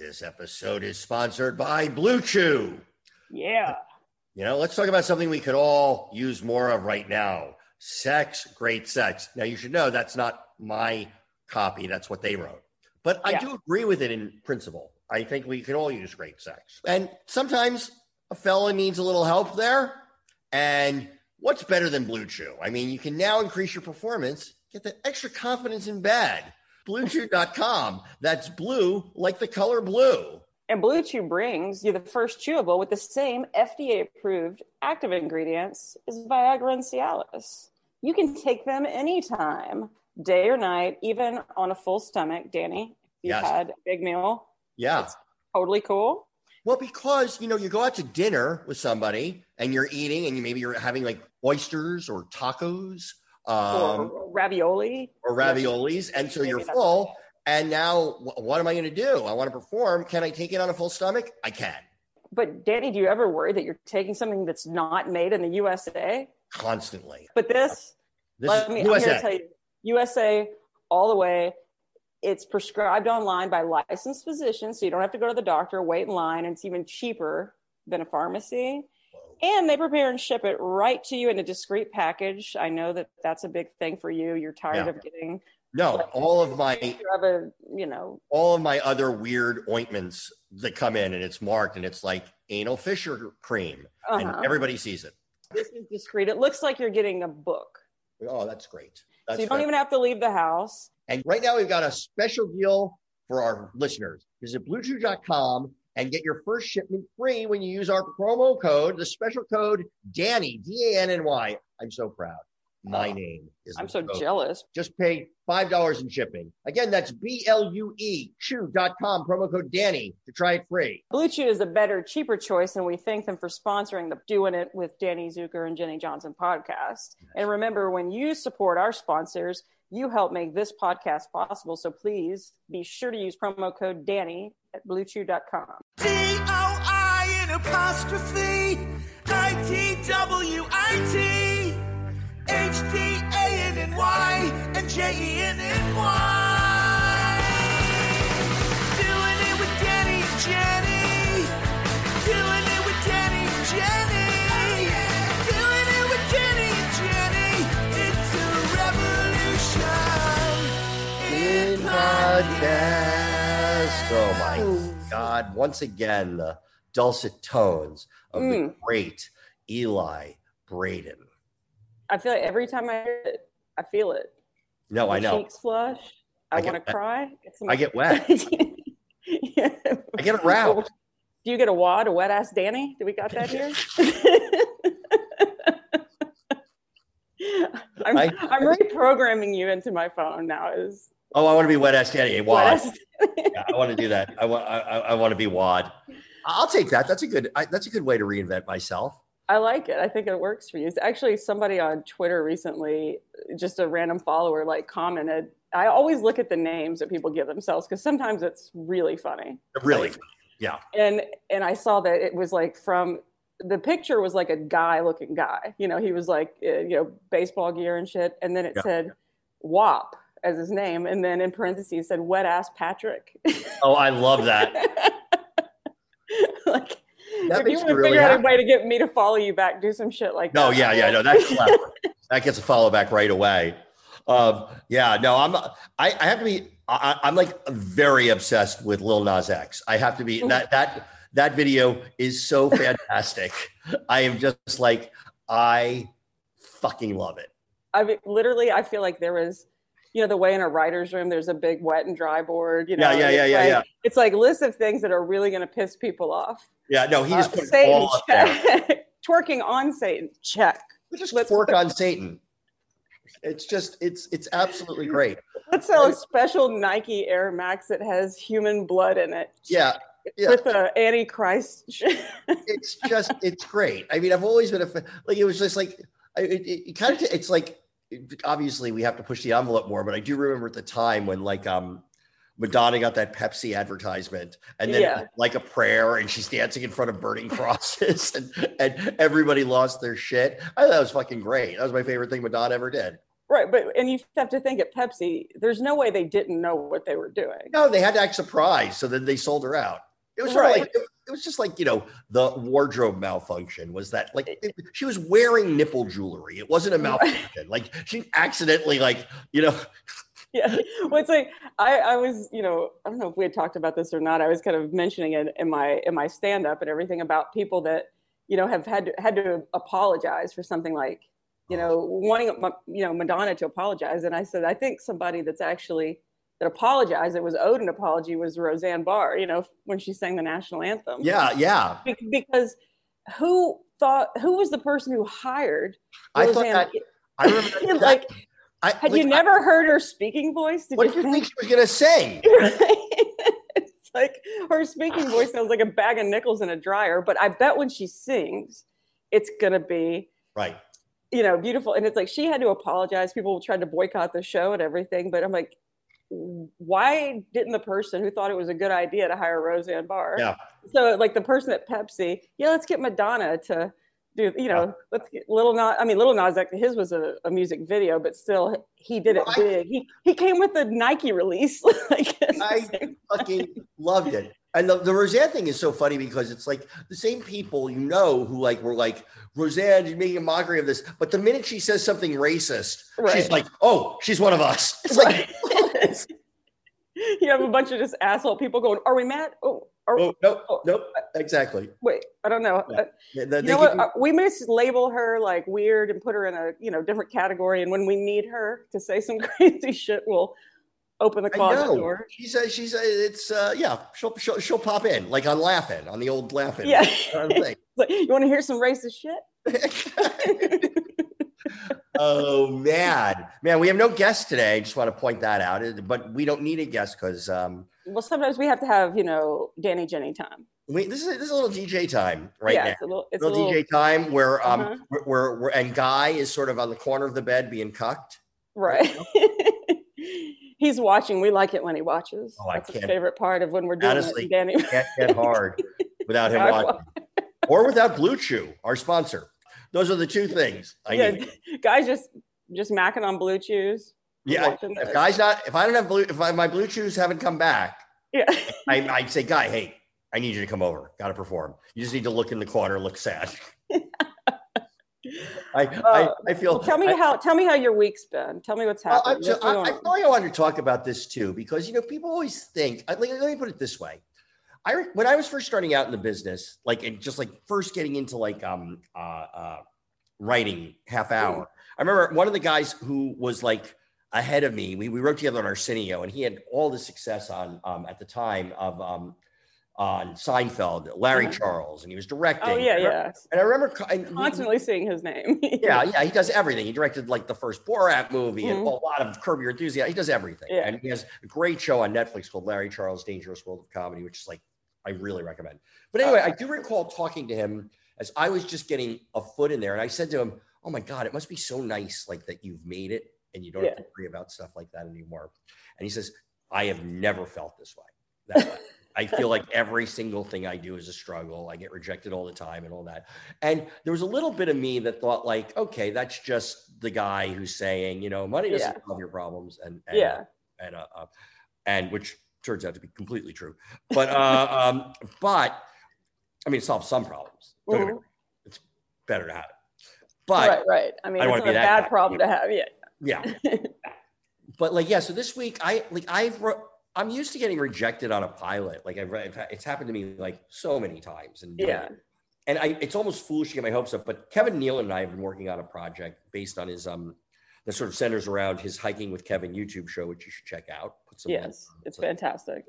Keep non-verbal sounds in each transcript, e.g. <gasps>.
This episode is sponsored by Blue Chew. Yeah. You know, let's talk about something we could all use more of right now sex, great sex. Now, you should know that's not my copy, that's what they wrote. But I Yeah. do agree with it in principle. I think we can all use great sex. And sometimes a fella needs a little help there. And what's better than Blue Chew? I mean, you can now increase your performance, get that extra confidence in bed. BlueChew.com. That's blue like the color blue. And Blue Chew brings you the first chewable with the same FDA approved active ingredients as Viagra and Cialis. You can take them anytime, day or night, even on a full stomach. Danny, if you've Yes. had a big meal, Yeah. totally cool. Well, because you know, you go out to dinner with somebody and you're eating, and you maybe you're having like oysters or tacos um, or ravioli. or raviolis, and so Maybe you're full. And now, wh- what am I going to do? I want to perform. Can I take it on a full stomach? I can But Danny, do you ever worry that you're taking something that's not made in the USA? constantly. But this, This let me, I'm here to USA. tell you, USA all the way. It's prescribed online by licensed physicians, so you don't have to go to the doctor, wait in line, and it's even cheaper than a pharmacy. And they prepare and ship it right to you in a discreet package. I know that that's a big thing for you. You're tired Yeah. of getting No, all of my you a you know all of my other weird ointments that come in, and it's marked, and it's like anal fissure cream, uh and everybody sees it. this is discreet. It looks like you're getting a book, Oh, that's great. That's so you don't even have to leave the house. And right now we've got a special deal for our listeners. Visit bluechew.com and get your first shipment free when you use our promo code, the special code Danny, D A N N Y. I'm so proud. Oh, My Oh, name is I'm so code. jealous. Just pay $5 in shipping. Again, that's B L U E chew.com, promo code Danny to try it free. Blue Chew is a better, cheaper choice, and we thank them for sponsoring the Doing It with Danny Zucker and Jenny Johnson podcast. And remember, when you support our sponsors, you help make this podcast possible. So please be sure to use promo code Danny at bluechew.com. D O I in apostrophe I T W I T H D A N N Y and J E N N Y. Oh my God. Once again, the dulcet tones of the Mm. great Eli Braden. I feel like every time I hear it, I feel it. No, My I know. Cheeks flush. I, I want to cry. It's I get wet. <laughs> yeah. I get aroused. <laughs> Do you get a wad, a wet ass Danny? Do we got that here? <laughs> I'm, I- I'm reprogramming you into my phone now. Is Oh, I want to be wet ass Danny. wet Wad. ass Yeah, I want to do that. I want. I, I I want to be Wad. I'll take that. That's a good. I, that's a good way to reinvent myself. I like it. I think it works for you. It's actually somebody on Twitter recently, just a random follower, like commented. I always look at the names that people give themselves because sometimes it's really funny. Really. Yeah. And and I saw that it was like from the picture was like a guy looking guy. You know, he was like uh, you know baseball gear and shit, and then it Yeah. said WAP as his name, and then in parentheses said wet ass Patrick. <laughs> Oh, I love that. <laughs> like That if makes you me want to really figure out a way to get me to follow you back, do some shit like No, that. yeah, yeah, no, that's clever. that gets a follow back right away. Um, yeah, no, I'm. I, I have to be. I, I'm like very obsessed with Lil Nas X. I have to be. That that that video is so <laughs> fantastic. I am just like I fucking love it. I mean, literally, I feel like there was, you know, the way in a writer's room, there's a big wet and dry board. You know, Yeah, yeah, yeah, yeah, like, yeah. It's like lists of things that are really going to piss people off. Yeah, no, he just Uh, put it Satan all up there. <laughs> Twerking on Satan check. Just Let's- fork on Satan. It's just it's it's absolutely great. Let's sell a special Nike Air Max that has human blood in it. Yeah. Yeah. With the Antichrist. it's just it's great. I mean, I've always been a fan. Like it was just like I- it, it, it kind of it's like obviously we have to push the envelope more, but I do remember at the time when like um Madonna got that Pepsi advertisement and then Yeah. like a prayer and she's dancing in front of burning <laughs> crosses and, and everybody lost their shit. I thought that was fucking great. That was my favorite thing Madonna ever did. right, but and you have to think at Pepsi, there's no way they didn't know what they were doing. No, they had to act surprised, so then they sold her out. It was sort of Right. like it was just like you know the wardrobe malfunction was that like eh. it- she was wearing nipple jewelry. It wasn't a malfunction. Like she accidentally like you know <laughs> yeah well it's like I, I was you know i don't know if we had talked about this or not i was kind of mentioning it in my in my stand up and everything about people that you know have had to, had to apologize for something like you oh. know wanting you know madonna to apologize and i said i think somebody that's actually that apologized It was owed an apology was roseanne barr you know when she sang the national anthem yeah yeah. Be- because who thought who was the person who hired I thought that I remember <laughs> that- like I, had like, you never heard her speaking voice did what did you think she was gonna say? <laughs> it's like her speaking <sighs> voice sounds like a bag of nickels in a dryer, but I bet when she sings, it's gonna be, Right. you know, beautiful. And it's like she had to apologize. People tried to boycott the show and everything, but I'm like, why didn't the person who thought it was a good idea to hire Roseanne Barr? Yeah. So like the person at Pepsi, yeah, let's get Madonna to do, you know, let's get Little Nas. I mean, Little Nas, X, his was a, a music video, but still, he did it Well, I- big. He he came with the Nike release. <laughs> like, I fucking loved it. And the, the Roseanne thing is so funny because it's like the same people you know who like were like Roseanne, you're making a mockery of this, but the minute she says something racist, she's like, "Oh, she's one of us." It's like, <laughs> you have a bunch of just asshole people going, "Are we mad? Oh, are, oh, nope, nope, exactly. wait, I don't know." Yeah. You they know what? you- Uh, we mislabel her like weird and put her in a you know different category, and when we need her to say some <laughs> crazy shit, we'll open the closet door. She says she's uh, it's uh yeah, she'll, she'll she'll pop in like on laughing on the old laughing. Yeah. <laughs> Like, you want to hear some racist shit? <laughs> oh man, man, we have no guest today. I just want to point that out. But we don't need a guest because um, well, sometimes we have to have you know Danny Jenny time. we this is this is a little DJ time right yeah, now. it's a little. It's a Little, little DJ time where um Uh-huh. where, where, where and Guy is sort of on the corner of the bed being cucked. right. <laughs> He's watching. We like it when he watches. Oh, That's his favorite part of when we're doing Honestly, it. Danny. Can't get hard <laughs> without him watching, or without Blue Chew, our sponsor. Those are the two things I yeah, need. <laughs> guys just just macking on blue chews. Yeah, if. Guy's not, if I don't have blue, if I, my Blue Chews haven't come back, Yeah. I, I'd say, Guy, hey, I need you to come over. Got to perform. You just need to look in the corner, look sad. <laughs> I, I, Uh, I feel. Well, tell me I- how tell me how your week's been. Tell me what's Well, happened. I'm just, What's I, I feel like I wanted to talk about this too because you know people always think. I- Let, let me put it this way: I when I was first starting out in the business, like and just like first getting into like um uh, uh writing half hour. I remember one of the guys who was like ahead of me. We we wrote together on Arsenio, and he had all the success on um at the time of um on Seinfeld, Larry Mhm. Charles, and he was directing. oh yeah, And yeah. And I remember and we- Constantly seeing his name. <laughs> yeah, yeah, he does everything. He directed like the first Borat movie and Mhm. a lot of Curb Your Enthusiasm. He does everything, Yeah. and he has a great show on Netflix called Larry Charles' Dangerous World of Comedy, which is like I really recommend. But anyway, I do recall talking to him as I was just getting a foot in there, and I said to him, "Oh my God, it must be so nice, like that you've made it, and you don't have to worry about stuff like that anymore." And he says, "I have never felt this way. That way. I feel like <laughs> every single thing I do is a struggle. I get rejected all the time and all that." And there was a little bit of me that thought, like, okay, that's just the guy who's saying, you know, money doesn't Yeah. solve your problems, and, and yeah. and uh, uh, and which turns out to be completely true. But uh, <laughs> um, but I mean, it solves some problems. Don't get me Mhm. It's better to have it. But right, right. I mean, I it's not a bad guy. problem to have. Yeah. yeah, <laughs> but like yeah. So this week, I like I've wrote, I'm used to getting rejected on a pilot. Like I've, I've it's happened to me like so many times, and Yeah. and I it's almost foolish to get my hopes up. But Kevin Nealon and I have been working on a project based on his um that sort of centers around his hiking with Kevin YouTube show, which you should check out. Some Yes. It's So- fantastic.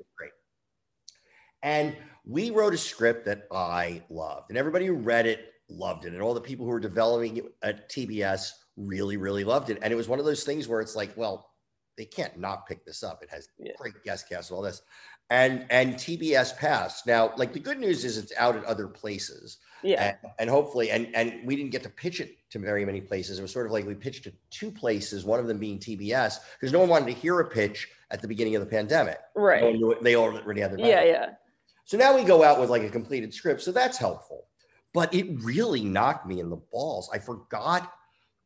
And we wrote a script that I loved, and everybody who read it loved it, and all the people who were developing it at TBS really, really loved it. And it was one of those things where it's like, well, they can't not pick this up. It has Yeah. great guest cast and all this. And and TBS passed. Now, like the good news is it's out at other places. Yeah. And, and hopefully, and and we didn't get to pitch it to very many places. It was sort of like we pitched it two places, one of them being TBS, because no one wanted to hear a pitch at the beginning of the pandemic. Right. it- They already had their Yeah. Yeah. So now we go out with like a completed script. So that's helpful. But it really knocked me in the balls. I forgot,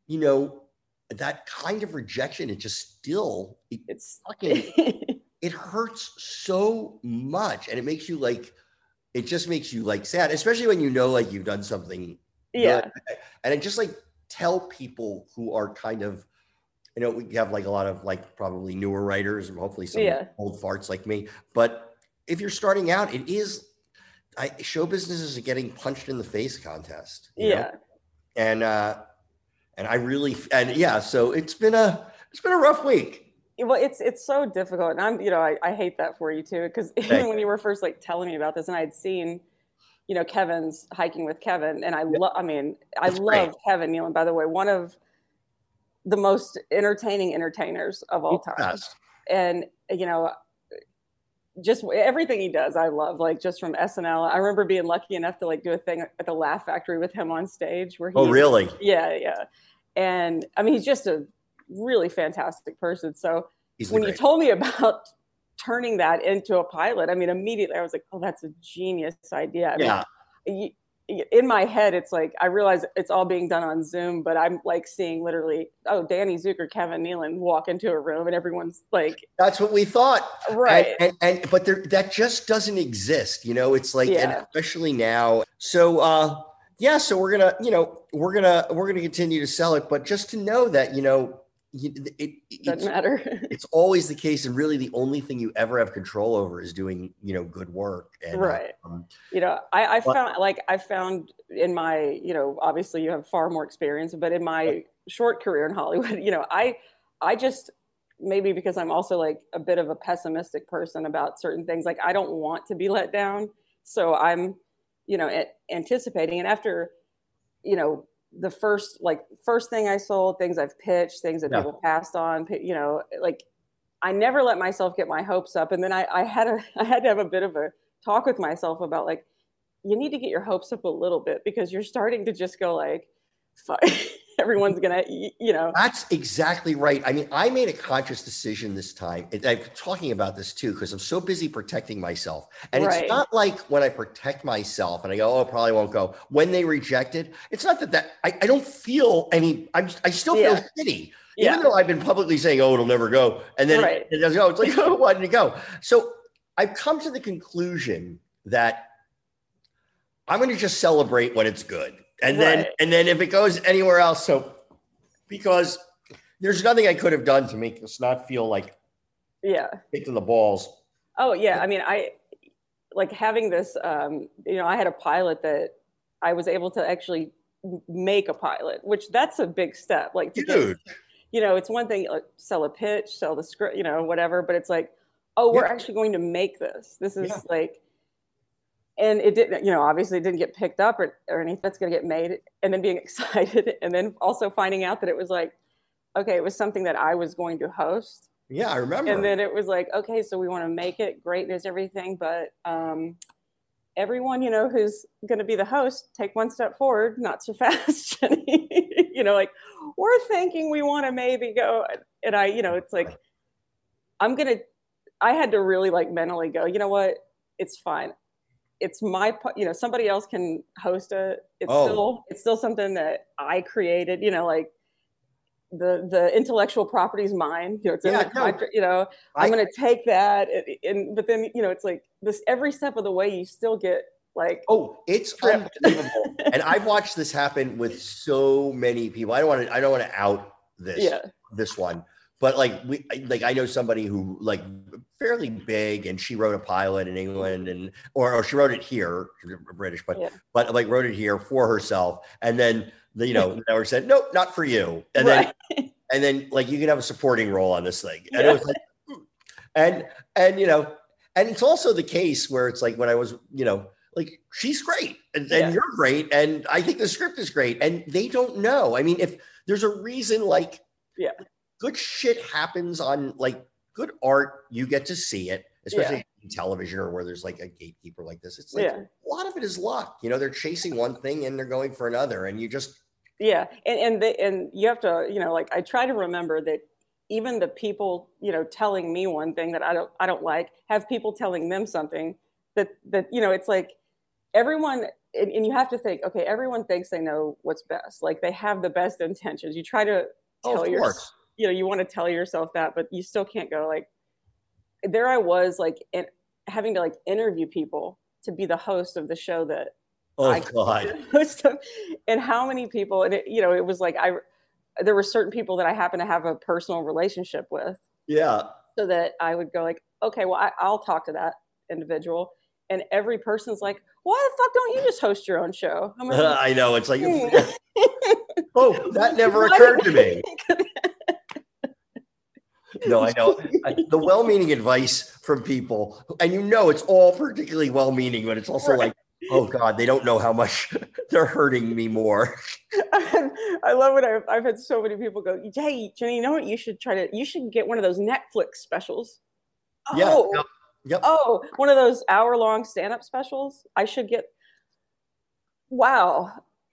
you know, that kind of rejection. It just still, it, It's fucking, <laughs> it hurts so much. And it makes you like, it just makes you like sad, especially when you know like you've done something. yeah. good. And it just like tell people who are kind of, you know, we have like a lot of like probably newer writers and hopefully some Yeah. old farts like me. But if you're starting out, it is I show business is a getting punched in the face contest. you know? Yeah. And uh and I really and yeah, so it's been a it's been a rough week. well it's it's so difficult and i'm you know i, I hate that for you too because even when you were first like telling me about this and i had seen you know kevin's hiking with kevin and i love i mean i love great. kevin nealon by the way one of the most entertaining entertainers of all time and you know just everything he does i love like just from snl i remember being lucky enough to like do a thing at the laugh factory with him on stage where he Oh really? yeah yeah and i mean he's just a really fantastic person so He's when you told me about turning that into a pilot, I mean, immediately I was like, oh, that's a genius idea. I yeah. y- in my head, it's like, I realize it's all being done on Zoom, but I'm like seeing literally, oh, Danny Zucker, Kevin Nealon walk into a room and everyone's like, That's what we thought. right. And, and, and but there that just doesn't exist. You know, it's like and especially now. So uh yeah, so we're gonna, you know, we're gonna we're gonna continue to sell it, but just to know that, you know, it, it, Doesn't it's, matter. <laughs> it's always the case, and really the only thing you ever have control over is doing, you know, good work. And, uh, Right. um, you know, I, I What- found like I found in my, you know, obviously you have far more experience, but in my short career in Hollywood, <laughs> you know, I, I just maybe because I'm also like a bit of a pessimistic person about certain things. Like I don't want to be let down, so I'm, you know, anticipating. And after, you know, the first like first thing I sold, things I've pitched, things that Yeah. people passed on, you know, like I never let myself get my hopes up. And then I, I had a <laughs> I had to have a bit of a talk with myself about like you need to get your hopes up a little bit because you're starting to just go like fuck <laughs> <laughs> everyone's gonna you know That's exactly right. I mean, I made a conscious decision this time. I'm talking about this too because I'm so busy protecting myself. And Right. it's not like when I protect myself and I go, oh, it probably won't go. When they reject it, it's not that that I, I don't feel any. I'm I still feel Yeah. shitty, yeah even though I've been publicly saying, oh, it'll never go, and then Right. it, doesn't go. Oh, it's like, oh, why didn't it go? So I've come to the conclusion that I'm going to just celebrate when it's good, and then and then if it goes anywhere else, so because there's nothing I could have done to make us not feel like yeah kicked in the balls. oh yeah i mean i like having this um you know i had a pilot that i was able to actually make a pilot which that's a big step like to get- Dude, you know it's one thing like sell a pitch sell the script you know whatever but it's like oh we're Yeah. actually going to make this this is Yeah. like and it didn't you know obviously it didn't get picked up or, or anything. That's going to get made and then being <laughs> excited and then also finding out that it was like okay it was something that i was going to host. Yeah, I remember. and then it was like okay so we want to make it great there's everything but um everyone you know who's going to be the host take one step forward not so <laughs> fast Jenny. you know like we're thinking we want to maybe go and i you know it's like i'm going to i had to really like mentally go you know what? It's fine it's my you know somebody else can host it it's Oh. still it's still something that i created you know like the the intellectual property is mine you know it's in Yeah, the no. contract you know I- I'm going to take that, and, and but then you know, it's like this every step of the way, you still get like, Oh, it's Tripped. <laughs> unbelievable. and I've watched this happen with so many people. I don't want to. I don't want to out this. yeah, this one but like we like i know somebody who like fairly big and she wrote a pilot in england and or, or she wrote it here british but Yeah. but like wrote it here for herself and then the you know the network said nope not for you and then <laughs> and then like you can have a supporting role on this thing and Yeah. it was like hmm. and and you know and it's also the case where it's like when i was you know like she's great and, Yeah. and you're great and i think the script is great and they don't know i mean if there's a reason like Yeah. Good shit happens on like good art. You get to see it, especially in television or where there's like a gatekeeper like this. It's like Yeah. a lot of it is luck. You know, they're chasing one thing and they're going for another, and you just Yeah, and and the, and you have to, you know, like I try to remember that even the people, you know, telling me one thing that I don't I don't like, have people telling them something that that you know, it's like everyone and, and you have to think, okay, everyone thinks they know what's best. Like they have the best intentions. You try to Oh, tell of your, course. You know, you want to tell yourself that, but you still can't go like there I was like in, having to like interview people to be the host of the show that oh I- god, <laughs> most of, and how many people and it, you know it was like i there were certain people that i happen to have a personal relationship with yeah. so that i would go like okay well I, i'll talk to that individual and every person's like why the fuck don't you just host your own show like, <laughs> I know it's like Hmm. <laughs> oh that never occurred to me. <laughs> No, I know the well-meaning advice from people, and you know it's all particularly well-meaning, but it's also Right. like, oh god, they don't know how much <laughs> they're hurting me more. <laughs> I love when I've, I've had so many people go, "Hey, Jenny, you know what? You should try to. You should get one of those Netflix specials." Yeah, Oh, yep, yep. oh, one of those hour-long stand-up specials. I should get. Wow,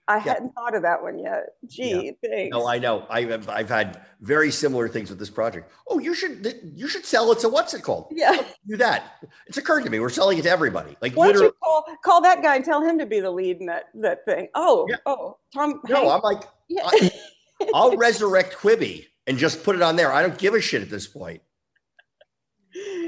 I hadn't thought of that one yet. Gee, thanks. No, I know. I've I've had very similar things with this project. Oh, you should you should sell it to what's it called? yeah. Do that. It's occurred to me. We're selling it to everybody. Like Why don't you call call that guy and tell him to be the lead in that that thing? Oh, Yeah. oh, Tom. No, Hanks? I'm like, yeah. I- <laughs> I'll resurrect Quibi and just put it on there. I don't give a shit at this point.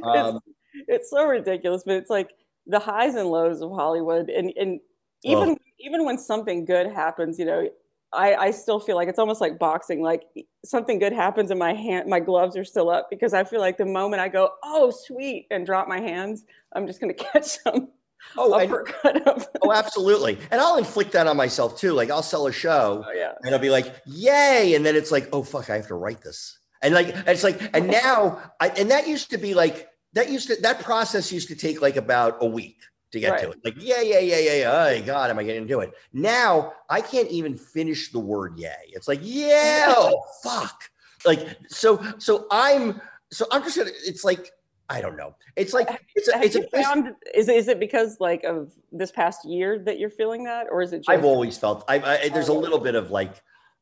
Um, it's, it's so ridiculous, but it's like the highs and lows of Hollywood, and and even even when something good happens, you know, I I still feel like it's almost like boxing. Like something good happens, and my hand, my gloves are still up because I feel like the moment I go, oh sweet, and drop my hands, I'm just gonna <laughs> catch some oh, of. <laughs> oh, absolutely. And I'll inflict that on myself too. Like I'll sell a show Oh yeah. and I'll be like, yay. And then it's like, oh, fuck, I have to write this. And like, it's like, and now, I, and that used to be like, that used to, that process used to take like about a week to get to it. Like, yeah, yeah, yeah, yeah, yeah. Oh, God, am I getting into it? Now I can't even finish the word yay. It's like, yeah, oh, <laughs> fuck. Like, so, so I'm, so I'm just gonna, it's like, I don't know. It's like, it's a, it's a, found is is it because like of this past year that you're feeling that, or is it just I've always felt I, I there's a Oh. little bit of like,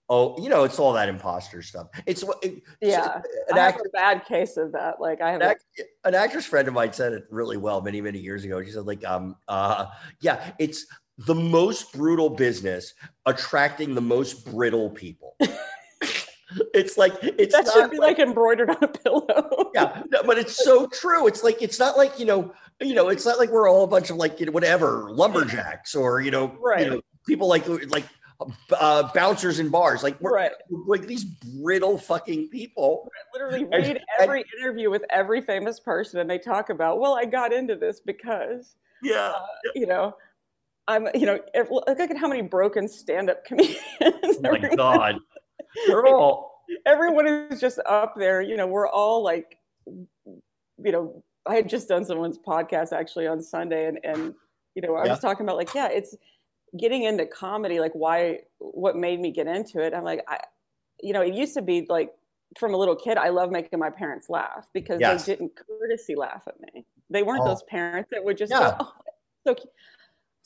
oh, you know, it's all that imposter stuff. It's what it, yeah? an, I have a bad case of that. Like I have. an, act, an actress friend of mine said it really well many many years ago. She said like, um, uh, yeah, it's the most brutal business attracting the most brittle people. <laughs> it's like it's that should be like embroidered on a pillow. yeah, no, but it's so true. It's like it's not like you know, you know, it's not like we're all a bunch of like you know whatever lumberjacks or you know, Right. you know people like like uh, bouncers in bars. Like we're right. like these brittle fucking people. Literally And- read every interview with every famous person, and they talk about, well, I got into this because Yeah, uh, you know. I'm, you know, if, look at how many broken stand-up comedians. oh my everyone, god, <laughs> they're all everyone is just up there. You know, we're all like, you know, I had just done someone's podcast actually on Sunday, and and you know, I Yeah. was talking about like, yeah, it's getting into comedy. Like, why? What made me get into it? I'm like, I, you know, it used to be like from a little kid, I love making my parents laugh because Yes. they didn't courtesy laugh at me. They weren't Oh. those parents that would just Yeah. go, <laughs> oh, so. cute."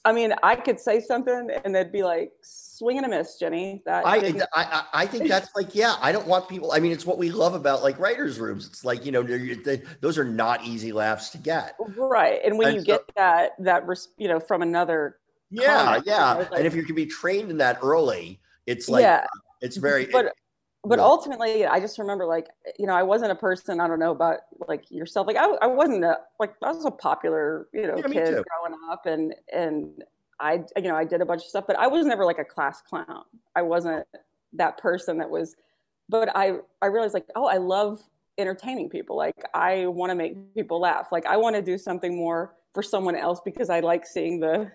I mean, I could say something and they'd be like, "Swing and a miss, Jenny." That I, didn't- I I think that's like yeah. I don't want people. I mean, it's what we love about like writers' rooms. It's like you know, they, those are not easy laughs to get. right and when And you so- get that that res- you know from another Yeah, yeah. like- and if you can be trained in that early, it's like yeah it's very. but but yeah. ultimately i just remember like you know i wasn't a person i don't know about like yourself like i, I wasn't a like i was a popular you know Yeah, kid growing up and and i you know i did a bunch of stuff but i was never like a class clown i wasn't that person that was but i i realized like oh i love entertaining people like i want to make people laugh like i want to do something more for someone else because i like seeing the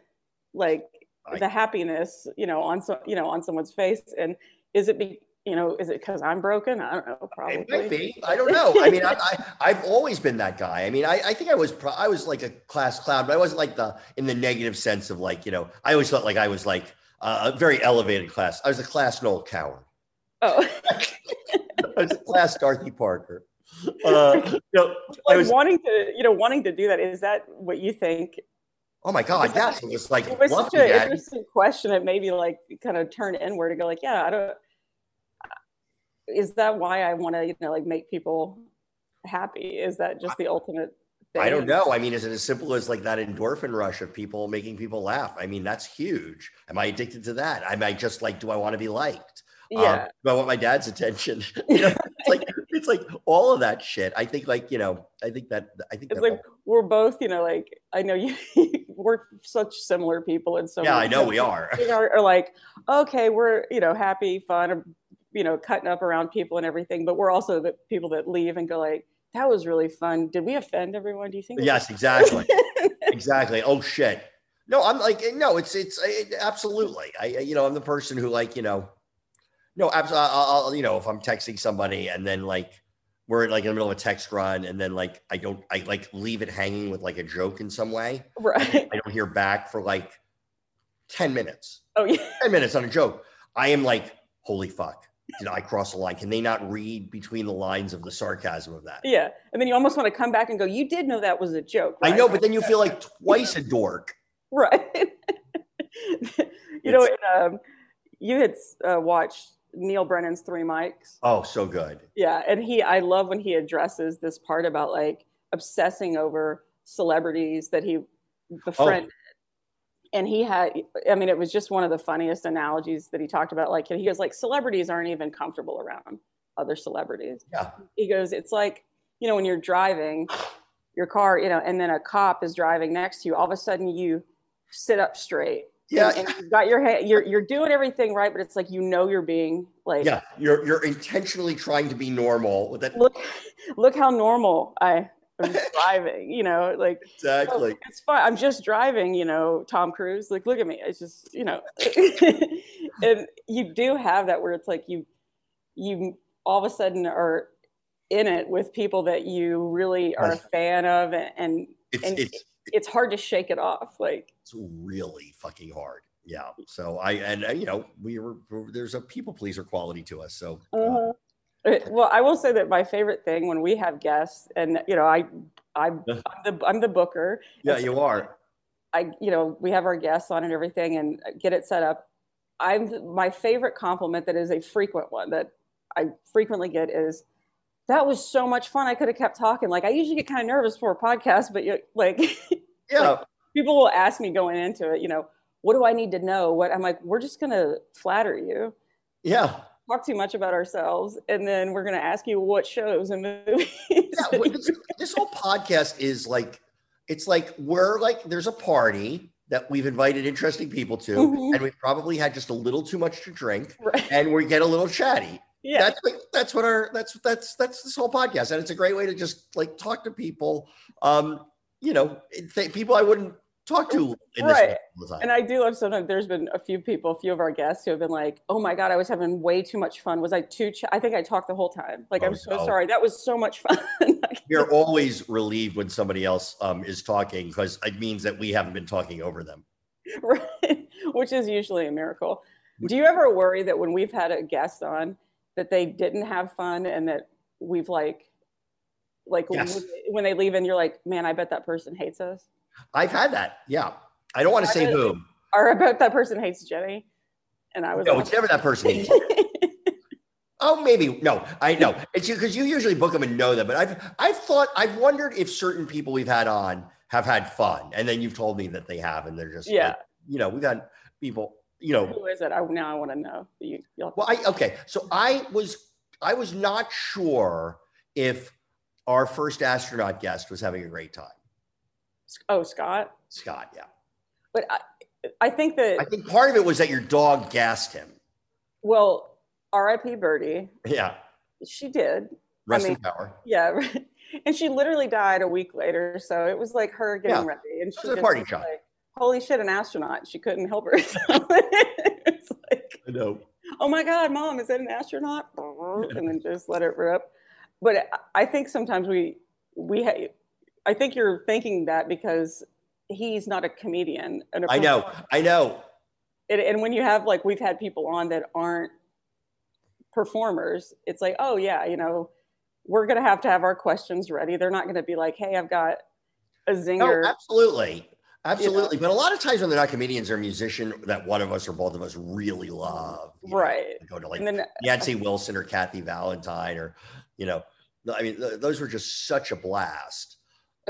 like I- the happiness you know on so you know on someone's face and is it be you know is it because i'm broken i don't know probably It might be. I don't know. I mean, I, I I've always been that guy. I mean, I, I think I was pro- I was like a class clown, but I wasn't like the in the negative sense of like you know. I always felt like I was like uh, a very elevated class. I was a class Noel coward. Oh, <laughs> I was at class Dorothy Parker. Uh, you know, I like was, wanting to, you know, wanting to do that. Is that what you think? Oh my God, yes. It was like, It was such an Daddy. interesting question. It made me like kind of turn inward and go like, yeah, I don't. Uh, is that why I want to, you know, like make people happy? Is that just the ultimate? Thing? I don't know. I mean, is it as simple as like that endorphin rush of people making people laugh? I mean, that's huge. Am I addicted to that? Am I just like, do I want to be liked? Um, Yeah. do I want my dad's attention? <laughs> <laughs> You know, it's like it's like all of that shit. I think like you know, I think that I think it's like we're both, you know, like I know you, <laughs> we're such similar people, and so yeah, I know we are. we are, are like, okay, we're you know happy, fun, you know, cutting up around people and everything, but we're also the people that leave and go like, that was really fun. Did we offend everyone? Do you think? Yes, exactly, exactly. Oh shit. No, I'm like no. It's it's it, absolutely. I- you know I'm the person who like you know, no, absolutely. I'll, I'll you know if I'm texting somebody and then like we're like in the middle of a text run and then like I don't I like leave it hanging with like a joke in some way. right? I don't hear back for like ten minutes. Oh yeah. 10 minutes on a joke. I am like, holy fuck. Did I cross the line? Can they not read between the lines of the sarcasm of that? Yeah. And then you almost want to come back and go, you did know that was a joke. I know, but then you feel like <laughs> twice a dork. Right. <laughs> you know, and, um, you had uh, watched Neal Brennan's Three Mics. Oh, so good. Yeah. And he, I love when he addresses this part about like obsessing over celebrities that he befriended. Oh. And he had, I mean, it was just one of the funniest analogies that he talked about. Like, he goes, like, celebrities aren't even comfortable around other celebrities. Yeah. he goes, it's like, you know, when you're driving your car, you know, and then a cop is driving next to you, all of a sudden you sit up straight. Yeah. And, and you've got your hand, you're, you're doing everything right, but it's like, you know, you're being like, Yeah. You're you're intentionally trying to be normal that. look, look how normal I am driving, <laughs> you know, like, oh, Exactly. it's fine. I'm just driving, you know, Tom Cruise. Like, look at me. It's just, you know, <laughs> and you do have that where it's like you, you all of a sudden are in it with people that you really are a fan of, and, and It's and it's it's hard to shake it off. Like, it's really fucking hard. Yeah. So I and uh, you know we were there's a people pleaser quality to us. So uh, uh, well, I will say that my favorite thing when we have guests, and you know, I, I, I'm the I'm the booker. yeah, so you are. I, you know, we have our guests on and everything and get it set up. I'm my favorite compliment that is a frequent one that I frequently get is that was so much fun. I could have kept talking. Like I usually get kind of nervous for a podcast, but you like <laughs> Yeah. people will ask me going into it, you know, what do I need to know? What I'm like, we're just gonna flatter you, Yeah. talk too much about ourselves, and then we're gonna ask you what shows and movies. yeah, this, this whole podcast is like it's like we're like there's a party that we've invited interesting people to Mhm. and we've probably had just a little too much to drink right. and we get a little chatty Yeah. that's like that's what our that's that's that's this whole podcast and it's a great way to just like talk to people um you know th- people i wouldn't talk to in this Right. way all the time And I do love sometimes there's been a few people, a few of our guests who have been like, oh my God, I was having way too much fun. Was I too, ch-? I think I talked the whole time. Like, Oh, I'm so no. sorry. That was so much fun. <laughs> We're always relieved when somebody else um, is talking because it means that we haven't been talking over them <laughs> right? Which is usually a miracle. Do you ever worry that when we've had a guest on that they didn't have fun and that we've like, like Yes. when, when they leave and you're like, man, I bet that person hates us. i've had that yeah i don't want to say I- whom Or I bet that person hates Jenny. And I was no like, it's never that person <laughs> Oh, maybe no. I know it's you because you usually book them and know them. But I've I've thought I've wondered if certain people we've had on have had fun, and then you've told me that they have, and they're just yeah. like, you know, we've had people, you know. Who is it? I, now I want to know. You, Well, I okay. So I was I was not sure if our first astronaut guest was having a great time. oh, Scott. Scott, yeah. But I, I think that I think part of it was that your dog gassed him. well, R.I.P. Birdie. Yeah. She did. Rest mean, in power. Yeah, <laughs> and she literally died a week later. So it was like her getting Yeah. ready, and she was a party shot. like, "Holy shit, an astronaut!" She couldn't help herself. <laughs> it's like, I know. "Oh my god, mom, is that an astronaut?" <laughs> and then just let it rip. But I- think sometimes we we ha- I think you're thinking that because he's not a comedian. And a I know. I know. and, and when you have like we've had people on that aren't performers, it's like, oh yeah, you know, we're gonna have to have our questions ready. They're not gonna be like, hey, I've got a zinger. No, absolutely. Absolutely. But a lot of times when they're not comedians, they're a musician that one of us or both of us really love. you know, right. Go to like And then Nancy Wilson or Kathy Valentine or, you know, I mean, th- those were just such a blast.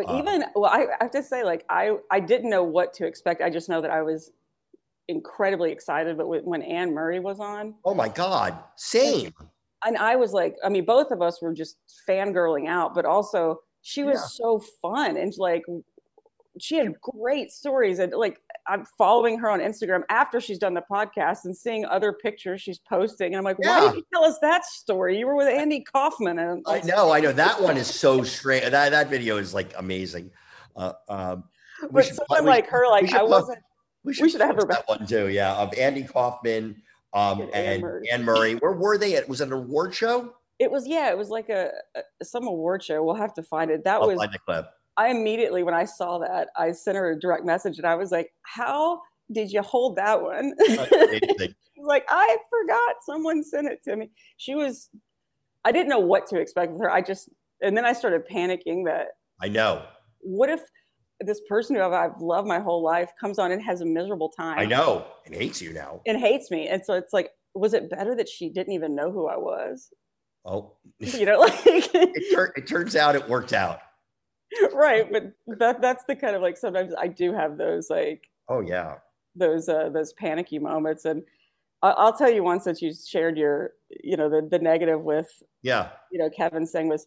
Um, even well, I, I have to say, like I I didn't know what to expect. I just know that I was incredibly excited. But when- when Anne Murray was on, Oh my God. Same. and I was like, I mean, both of us were just fangirling out, but also she was Yeah. so fun and like she had great stories and like I'm following her on Instagram after she's done the podcast and seeing other pictures she's posting. And I'm like, why Yeah. did you tell us that story? You were with Andy Kaufman and I know. I know. That one is so strange. That, that video is like amazing. Uh, um, but should- someone we like her, like should I wasn't We should have her that one too. Yeah. Of Andy Kaufman um, And Anne and Murray. Anne Murray. Where were they at? Was it an award show? it was yeah, it was like a, a some award show. We'll have to find it. That I'll was find the clip. I immediately, when I saw that, I sent her a direct message and I was like, How did you hold that one? <laughs> Like, I forgot someone sent it to me. She was, I didn't know what to expect with her. I just, and then I started panicking that I know. what if this person who I've, I've loved my whole life comes on and has a miserable time I know. And hates you now. and hates me? And so it's like, was it better that she didn't even know who I was? Oh, <laughs> You know, like, <laughs> it, tur- it turns out it worked out. <laughs> right. But that, that's the kind of like, sometimes I do have those like, Oh yeah. those uh, those panicky moments. And I'll tell you one since you shared your, you know, the the negative with, Yeah. you know, Kevin saying was,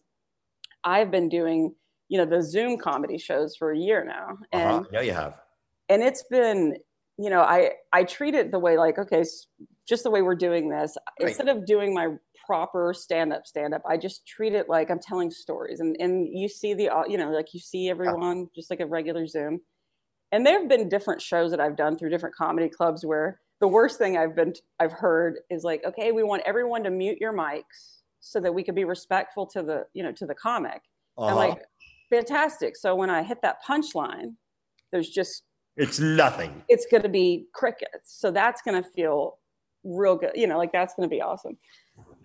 I've been doing, you know, the Zoom comedy shows for a year now, and Uh-huh. Know you have. and it's been, you know, I I treat it the way like, okay, just the way we're doing this, Right. instead of doing my proper stand up stand up, I just treat it like I'm telling stories, and and you see the, you know, like you see everyone just like a regular Zoom. And there have been different shows that I've done through different comedy clubs where the worst thing I've been I've heard is like, okay, we want everyone to mute your mics so that we could be respectful to the you know to the comic. Uh-huh. I'm like, fantastic. So when I hit that punchline, there's just it's nothing. it's going to be crickets. So that's going to feel real good. You know, like that's going to be awesome.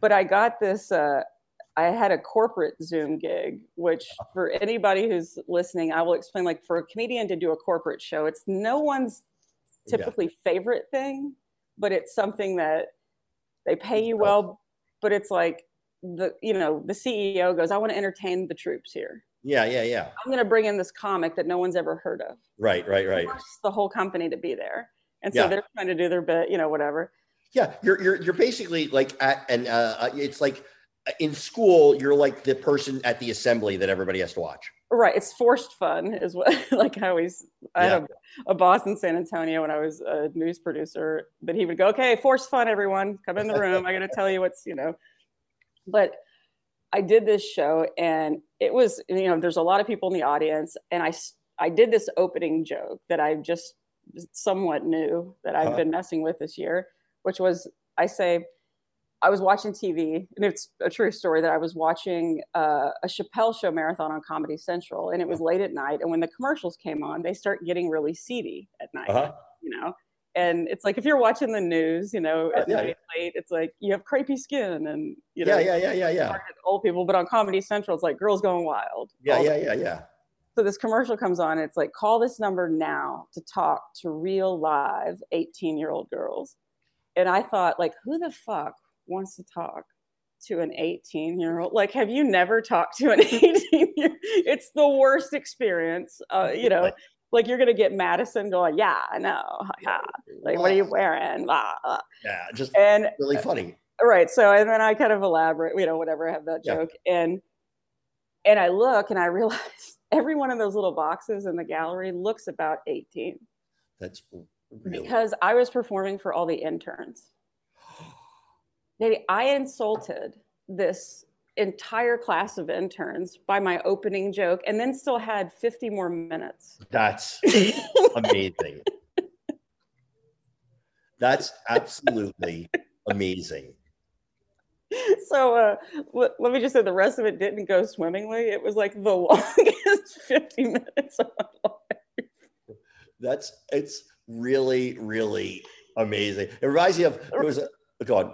But I got this. Uh, I had a corporate Zoom gig, which for anybody who's listening, I will explain. Like for a comedian to do a corporate show, it's no one's Yeah. typically favorite thing, but it's something that they pay you well. But it's like the you know the CEO goes, I want to entertain the troops here. Yeah, yeah, yeah. I'm going to bring in this comic that no one's ever heard of Right, right, right. the whole company to be there. And so Yeah. they're trying to do their bit, you know, whatever. Yeah, you're you're you're basically like at and uh, uh, it's like uh, in school you're like the person at the assembly that everybody has to watch. Right. It's forced fun, is what, <laughs> like I always, I had a, a boss in San Antonio when I was a news producer, but he would go, okay, forced fun, everyone, come in the room. I got to tell you what's, you know, but I did this show and it was, you know, there's a lot of people in the audience and I I did this opening joke that I just somewhat knew that I've Uh-huh. been messing with this year, which was I say, I was watching TV, and it's a true story that I was watching uh, a Chappelle show marathon on Comedy Central, and it was late at night. And when the commercials came on, they start getting really seedy at night, Uh-huh. you know. And it's like if you're watching the news, you know, at Yeah, night late, it's like you have crepey skin, and you know, Yeah, yeah, yeah, yeah, yeah. old people. But on Comedy Central, it's like girls going wild. Yeah, yeah, yeah, yeah. so this commercial comes on and it's like call this number now to talk to real live 18 year old girls and i thought like who the fuck wants to talk to an 18 year old like have you never talked to an <laughs> 18 year it's the worst experience uh, you know like you're gonna get madison going yeah i know ha. like what are you wearing blah, blah. Yeah, just and really funny. right so and then i kind of elaborate you know whatever i have that Yeah. joke and and i look and i realize <laughs> every one of those little boxes in the gallery looks about 18 That's really? Because i was performing for all the interns. <gasps> They- i insulted this entire class of interns by my opening joke and then still had 50 more minutes. That's <laughs> amazing. That's absolutely amazing. so uh, let, let me just say the rest of it didn't go swimmingly. It was like the <laughs> longest 50 minutes of my life. That's it's really, really amazing. It reminds me of there was a go on.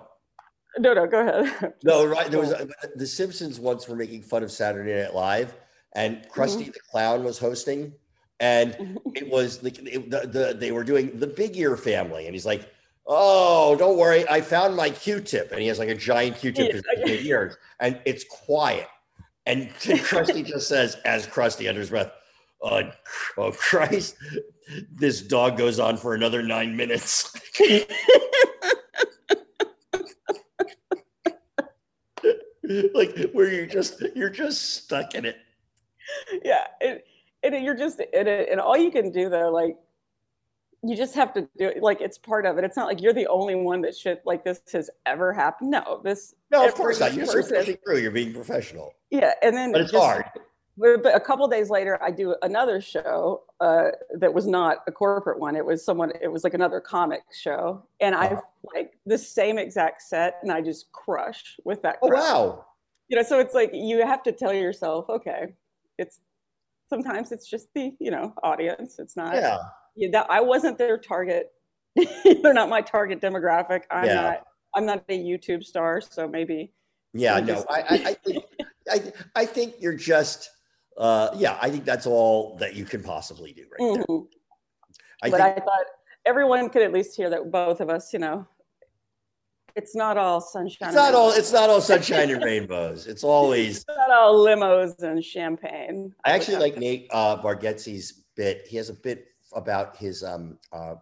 No, no, go ahead. <laughs> No, right. There was the Simpsons once were making fun of Saturday Night Live, and Krusty Mm-hmm. the Clown was hosting, and it was like it, the, the they were doing the Big Ear Family, and he's like, "Oh, don't worry, I found my Q-tip," and he has like a giant Q-tip Yeah. for his big ears, and it's quiet, and <laughs> Krusty just says, as Krusty under his breath, "Oh, oh Christ, this dog goes on for another nine minutes." like where you're just you're just stuck in it. yeah, it, and you're just in it, and all you can do though, like, you just have to do it. Like, it's part of it. It's not like you're the only one that shit like this has ever happened. No, this. No, of course not. You're person- pushing. You're being professional, Yeah, and then but it's just- hard. But a couple days later, I do another show uh, that was not a corporate one. It was someone. It was like another comic show, and I Uh-huh. like the same exact set, and I just crush with that. Oh crowd. wow! You know, so it's like you have to tell yourself, okay, it's sometimes it's just the you know audience. It's not. Yeah, Yeah, that I wasn't their target. <laughs> They're not my target demographic. I'm Yeah. not. I'm not a YouTube star, so maybe. yeah. No, I, I, I think I, I think you're just. Uh, yeah, I think that's all that you can possibly do right there. Mhm. I but think, I thought everyone could at least hear that both of us, you know, it's not all sunshine. it's not all. It's not all sunshine and <laughs> rainbows. It's always. It's not all limos and champagne. I actually like Nate uh, Bargatze's bit. He has a bit about his um uh,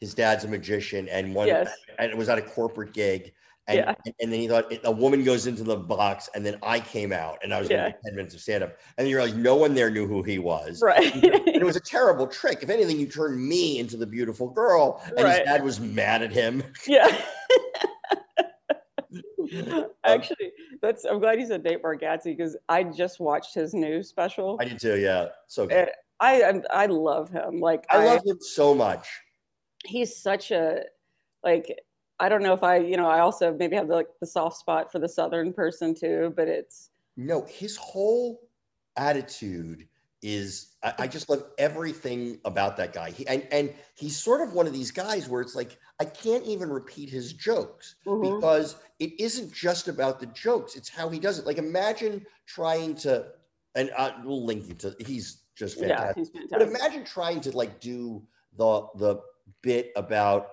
his dad's a magician, and one Yes. and it was at a corporate gig. And, Yeah. and then he thought a woman goes into the box, and then I came out, and I was Yeah. ten minutes of stand up, and then you realize no one there knew who he was. Right. <laughs> and it was a terrible trick. If anything, you turned me into the beautiful girl, and his dad was mad at him. yeah. <laughs> Um, Actually, that's. I'm glad you said Nate Bargatze because I just watched his new special. I did too. Yeah, so good. I I'm, I love him. Like I love him so much. he's such a like I don't know if I you know I also maybe have the, like the soft spot for the southern person too, but it's No, his whole attitude is I, I just love everything about that guy. He, and and he's sort of one of these guys where it's like I can't even repeat his jokes Mhm. because it isn't just about the jokes; it's how he does it. Like imagine trying to, and I, we'll link you to. He's just yeah, fantastic. But imagine trying to like do the the bit about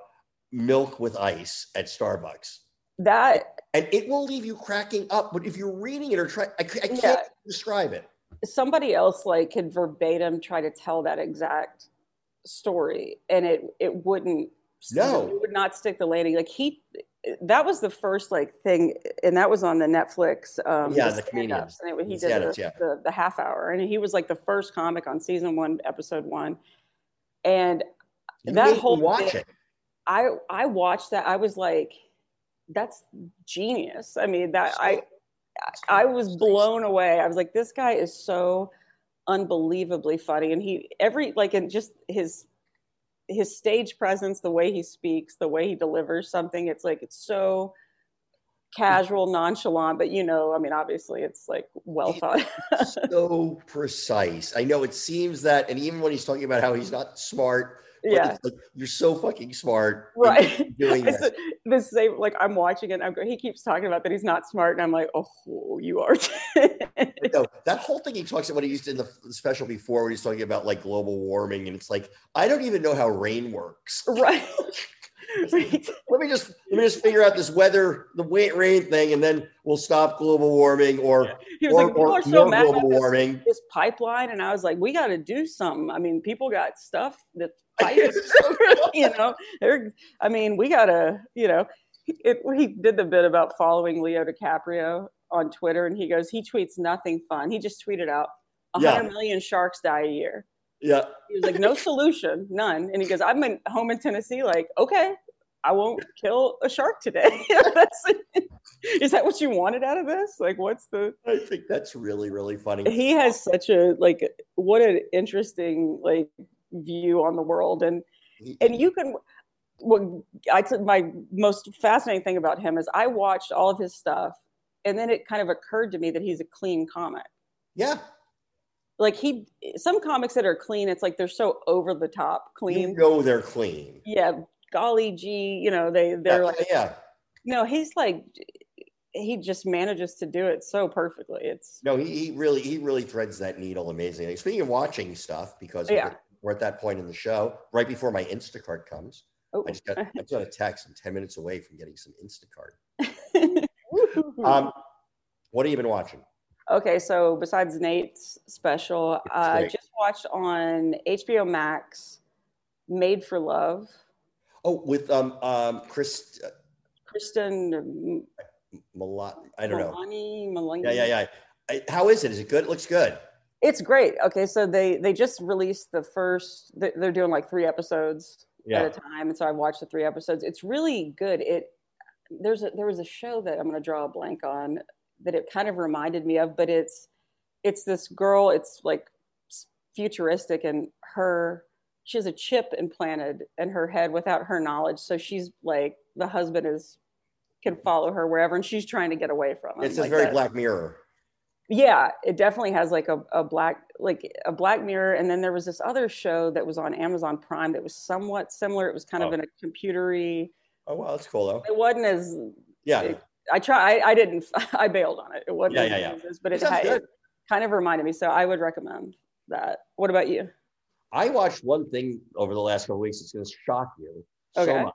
milk with ice at Starbucks. that And it will leave you cracking up. But if you're reading it or trying, I, I can't Yeah. describe it. somebody else like could verbatim try to tell that exact story and it it wouldn't No. it would not stick the landing like he that was the first like thing and that was on the netflix um Yeah, the comedians. and it, he The did the, yeah. the, the half hour and he was like the first comic on season one episode one and That whole watch bit- it. I i watched that i was like that's genius i mean that i I was blown away. I was like, this guy is so unbelievably funny, and he every like and just his his stage presence, the way he speaks, the way he delivers something. It's like it's so casual, nonchalant, but you know, I mean, obviously, it's like well thought. so precise. I know it seems that, and even when he's talking about how he's not smart, yeah, like, you're so fucking smart. right. Doing <laughs> this. the same, like I'm watching it. And I'm go- he keeps talking about that he's not smart, and I'm like, oh, you are. <laughs> No, that whole thing he talks about, he used in the special before when he's talking about like global warming, and it's like I don't even know how rain works. <laughs> right. right. Let me just let me just figure out this weather, the rain thing, and then we'll stop global warming or He was or, like, or are so more global at this warming. this pipeline and i was like we got to do something i mean people got stuff that <laughs> <laughs> you know? I mean we got to you know it, he did the bit about following leo dicaprio on twitter and he goes he tweets nothing fun. He just tweeted out a Yeah. hundred million sharks die a year. Yeah, he was like no <laughs> solution none. And he goes i'm in home in tennessee like okay i won't kill a shark today. That's, is that what you wanted out of this? Like what's the I think that's really really funny. he has such a like what an interesting like view on the world and and you can what i took my most fascinating thing about him is i watched all of his stuff and then it kind of occurred to me that he's a clean comic yeah, like he some comics that are clean it's like they're so over the top you clean know they're clean. yeah golly gee you know they they're yeah, like yeah. no he's like he just manages to do it so perfectly. It's No, he, he really he really threads that needle amazingly. Speaking of watching stuff, because Yeah. We're, at that point in the show, right before my Instacart comes. oh, I just got I just got a text. I'm 10 minutes away from getting some Instacart. <laughs> Um, what have you been watching? okay, so besides Nate's special, I great. just watched on HBO Max, Made for Love. Oh, with um um Chris uh, Kristen Milan. I don't know. Milani, Milani. Yeah, yeah, yeah. I- How is it? Is it good? It looks good. It's great. Okay, so they they just released the first. they- They're doing like three episodes Yeah. at a time, and so I watched the three episodes. It's really good. It there's a there was a show that I'm going to draw a blank on that it kind of reminded me of, but it's it's this girl. It's like futuristic, and her she has a chip implanted in her head without her knowledge. So she's like the husband is can follow her wherever, and she's trying to get away from him. It's a like very that. Black Mirror. Yeah, it definitely has like a, a black like a black mirror. And then there was this other show that was on Amazon Prime that was somewhat similar. It was kind of Oh. in a computery. Oh wow, that's cool though. It wasn't as Yeah, it- I try I, I didn't <laughs> I bailed on it. It wasn't Yeah, as yeah, yeah. as but It it, sounds had, good. it kind of reminded me. So I would recommend that. What about you? I watched one thing over the last couple of weeks. It's going to shock you so Okay. much.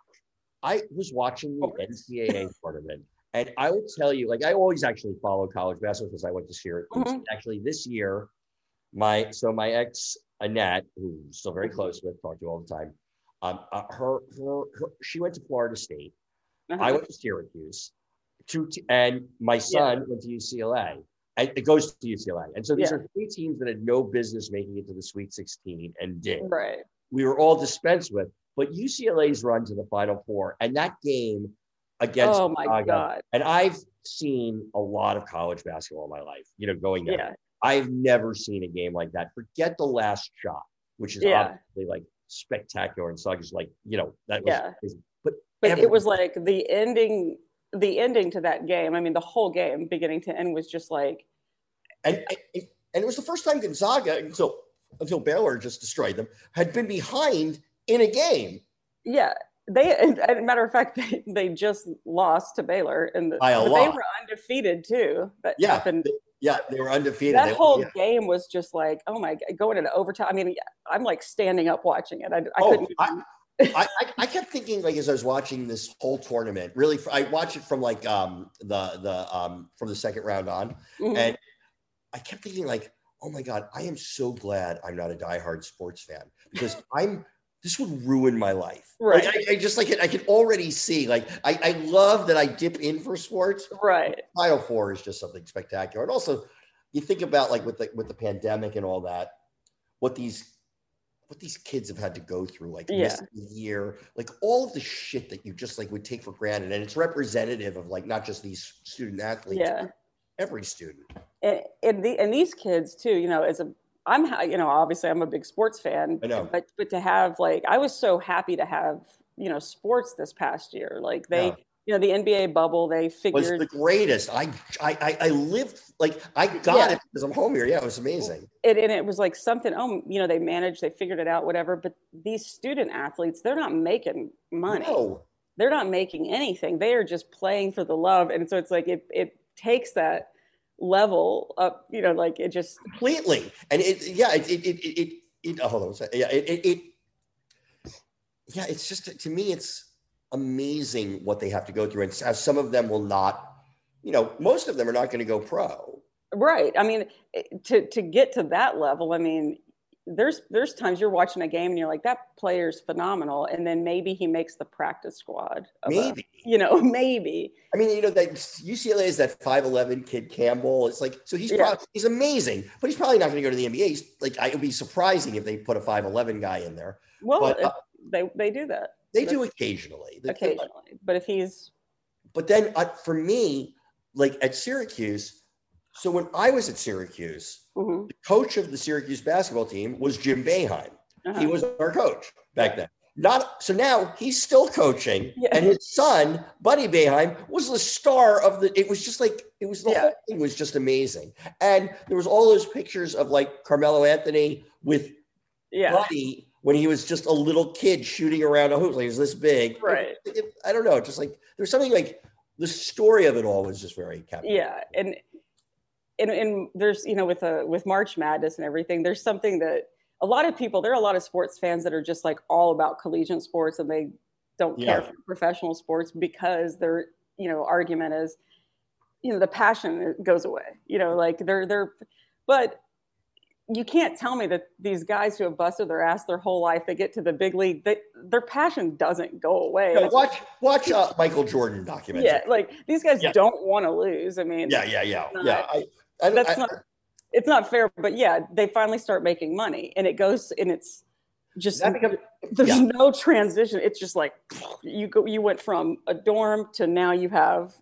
I was watching the NCAA tournament, and I will tell you, like I always actually follow college basketball because I went to Syracuse. Mhm. Actually, this year, my so my ex Annette, who I'm still very close with, talk to all the time. Um, uh, her, her, her, she went to Florida State. I Uh-huh. went to Syracuse, two t- and my son went to UCLA. And it goes to UCLA, and so these Yeah. are three teams that had no business making it to the Sweet 16 and did Right. we were all dispensed with. But UCLA's run to the Final Four, and that game against Oh my Chicago, God. and I've seen a lot of college basketball in my life. You know, going there, Yeah. I've never seen a game like that. Forget the last shot, which is Yeah. obviously like spectacular and sluggish. Like you know, that was Yeah. crazy. But But every- it was like the ending the ending to that game. I mean, the whole game, beginning to end, was just like and, and and it was the first time Gonzaga until until Baylor just destroyed them had been behind in a game. Yeah, they. As a matter of fact, <laughs> they, they just lost to Baylor, and the, a lot. they were undefeated too. That Yeah, happened. Yeah, they were undefeated. That They- whole yeah. game was just like, oh my god, going into overtime. I mean, I'm like standing up watching it. I, I Oh, couldn't. I- <laughs> I, I, kept thinking like as I was watching this whole tournament, really, I watched it from like um the the um from the second round on, Mhm. and I kept thinking like, oh my god, I am so glad I'm not a diehard sports fan because I'm this would ruin my life. Like, Right. I, I just like it. I can already see like I, I love that I dip in for sports. right. Final Four is just something spectacular, and also you think about like with the with the pandemic and all that, what these what these kids have had to go through, like Yeah. missing a year, like all of the shit that you just like would take for granted, and it's representative of like not just these student athletes, Yeah. every student. and, and, the, and these kids too you know as a i'm you know obviously i'm a big sports fan I know. but but to have like i was so happy to have you know sports this past year like they Yeah. you know the nba bubble they figured it Was the greatest. I I I, I lived like I got Yeah. it because I'm home here. Yeah, it was amazing. it, and it was like something oh you know they managed they figured it out whatever but these student athletes they're not making money No, they're not making anything they are just playing for the love and so it's like it it takes that level up you know like it just completely. And it yeah, it it it it, it, oh, hold on, one second. yeah, it, it it yeah, it's just to me, it's amazing what they have to go through, and how some of them will not. You know, most of them are not going to go pro. Right. I mean, to to get to that level, I mean, there's there's times you're watching a game and you're like, that player's phenomenal, and then maybe he makes the practice squad. of a- Maybe. you know, <laughs> maybe. I mean, you know that UCLA is that five eleven kid Campbell. It's like so he's Yeah. probably he's amazing, but he's probably not going to go to the NBA. He's, like I, it would be surprising if they put a five eleven guy in there. Well, But, uh, they they do that They do occasionally. Occasionally, but if he's But then uh, for me, like at Syracuse, so when I was at Syracuse, mhm, the coach of the Syracuse basketball team was Jim Boeheim. He uh-huh. was our coach back then. Not so now he's still coaching, Yeah. and his son, Buddy Boeheim, was the star of the. It was just like it was the Yeah. whole thing was just amazing, and there was all those pictures of like Carmelo Anthony with yeah, Buddy when he was just a little kid shooting around a hoop, like he was this big. Right. It- it- I don't know, just like there's something like the story of it all was just very captivating. yeah and and, and there's you know with a with march madness and everything there's something that a lot of people there are a lot of sports fans that are just like all about collegiate sports and they don't care Yeah. for professional sports because their you know argument is you know the passion goes away you know like they're they're but you can't tell me that these guys who have busted their ass their whole life they get to the big league they, their passion doesn't go away No, watch watch uh, Michael Jordan documentary. yeah like these guys Yeah. don't want to lose i mean yeah, yeah, yeah, yeah. I, I, that's I, not it's not fair but yeah they finally start making money and it goes and it's just becomes there's yeah. no transition it's just like you go you went from a dorm to now you have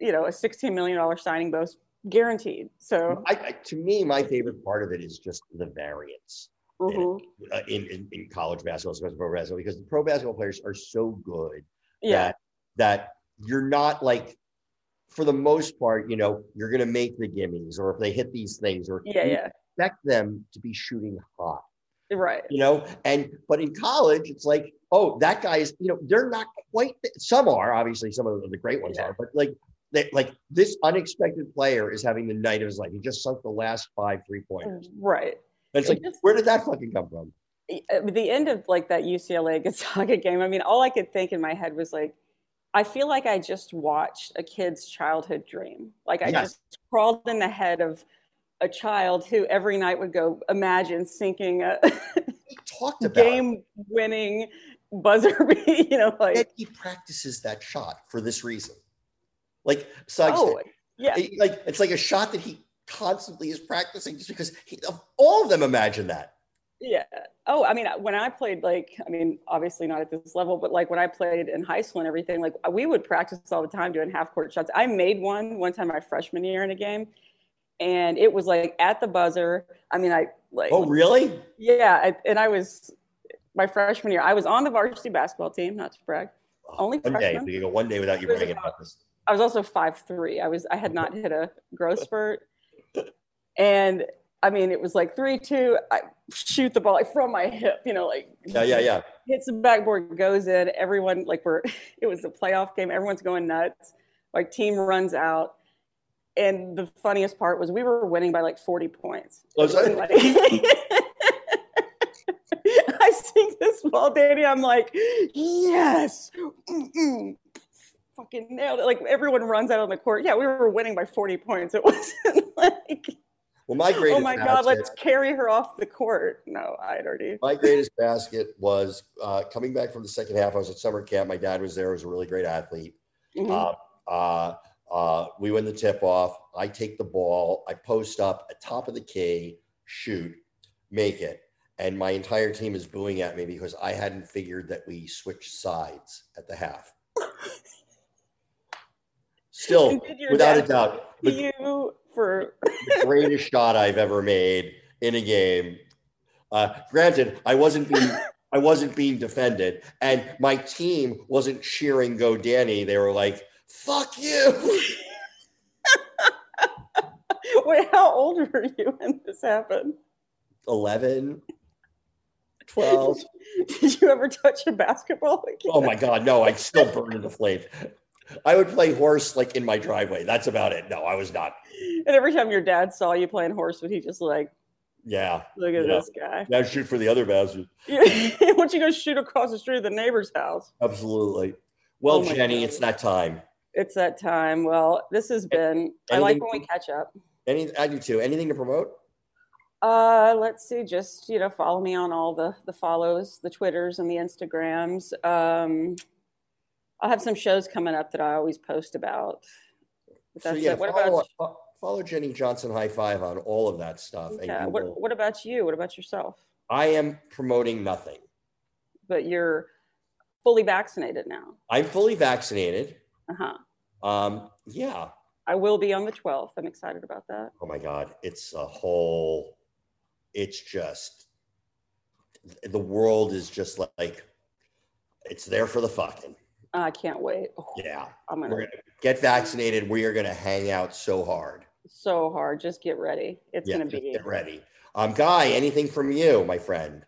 you know a 16 million dollar signing bonus guaranteed so I, I, to me, my favorite part of it is just the variance mhm. uh, in, in in college basketball, especially pro basketball, because the pro basketball players are so good yeah that that you're not like for the most part, you know, you're gonna make the gimmies, or if they hit these things, or yeah yeah. expect them to be shooting hot. right. You know and but in college it's like oh that guy is you know they're not quite some are obviously some of the great ones Yeah. are but like they, like this unexpected player is having the night of his life. He just sunk the last five three pointers right. And it's It like just- where did that fucking come from? Uh, the end of like that UCLA Gonzaga game, I mean, all I could think in my head was like, I feel like I just watched a kid's childhood dream. Like I Yes. just crawled in the head of a child who every night would go imagine sinking a about game-winning buzzer <laughs> beat. You know, and like he practices that shot for this reason like Suggs oh said, yeah, like it's like a shot that he constantly is practicing just because he, all of them imagine that Yeah. Oh, I mean, uh, when I played, like, I mean, obviously not at this level, but like when I played in high school and everything, like uh, we would practice all the time doing half court shots. I made one one time my freshman year in a game, and it was like at the buzzer. I mean, I like, oh really yeah, I, and I was my freshman year. I was on the varsity basketball team, not to brag. Oh, Only one day freshman? we can go one day without you bragging about this I was also five three. I was I had not hit a growth spurt, <laughs> and I mean it was like three two. I shoot the ball like from my hip, you know, like yeah yeah yeah hits the backboard, goes in. Everyone like we're <laughs> it was a playoff game. Everyone's going nuts. Like team runs out, and the funniest part was we were winning by like forty points. Oh, like- <laughs> I sink this ball, Danny. I'm like, yes, Mm-mm. fucking nailed it. Like everyone runs out on the court. Yeah, we were winning by 40 points. It <laughs> wasn't like, Well, my greatest oh my god, let's carry her off the court. No, I'd already. <laughs> my greatest basket was uh, coming back from the second half. I was at summer camp. My dad was there. He was a really great athlete. Mhm. Uh, uh, uh, we win the tip off. I take the ball. I post up at top of the key, shoot, make it. And my entire team is booing at me because I hadn't figured that we switched sides at the half. <laughs> Still, And did your without a doubt, the you for the greatest shot I've ever made in a game. Uh, granted, I wasn't being I wasn't being defended, and my team wasn't cheering "Go Danny." They were like, "Fuck you!" <laughs> wait, how old were you when this happened? 11, <laughs> 12. Did you ever touch a basketball again? Oh my God, no! I still burn in the flames. I would play horse like in my driveway. That's about it. No, I was not. And every time your dad saw you playing horse, would he just like, Yeah. look at Yeah. this guy? Now shoot for the other bastard. <laughs> Why don't you go shoot across the street of the neighbor's house? Absolutely. Well, Oh Jenny, God. it's that time. It's that time. Well, this has been. I like when we catch up. Any, I do too. Anything to promote? Uh, let's see. Just you know, follow me on all the the follows, the Twitters and the Instagrams. Um, I'll have some shows coming up that I always post about. So yeah. What follow, about follow Jenny Johnson High Five on all of that stuff. yeah, what will- What about you? What about yourself? I am promoting nothing. But you're fully vaccinated now. I'm fully vaccinated. Uh huh. Um, yeah. I will be on the 12th. I'm excited about that. Oh my God, it's a whole. It's just the world is just like it's there for the fucking. I can't wait. Oh, Yeah, I'm we're gonna gonna get vaccinated. We are gonna hang out so hard. so hard. Just get ready. It's Yeah, gonna just be. get ready. Um, Guy, anything from you, my friend?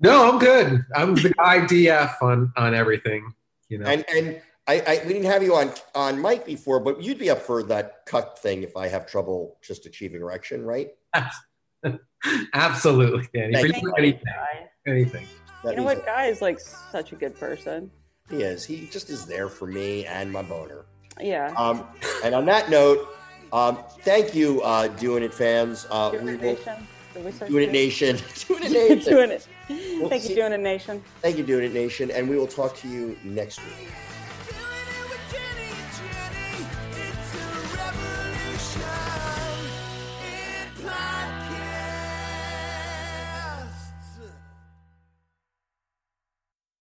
No, I'm good. I'm the guy DF on on everything. You know, And and I, I we didn't have you on on mic before, but you'd be up for that cut thing if I have trouble just achieving erection, right? <laughs> Absolutely, Danny. Thank Pretty you. much anything. Anything. You know what? Guy is like such a good person. He is. He just is there for me and my boner. Yeah. Um, and on that note, um, thank you, uh, doing it fans. Uh, Doing we it will nation. Doing it nation, <laughs> <laughs> doing it nation. doing it. We'll Thank see- you, doing it nation. Thank you, doing it nation, and we will talk to you next week.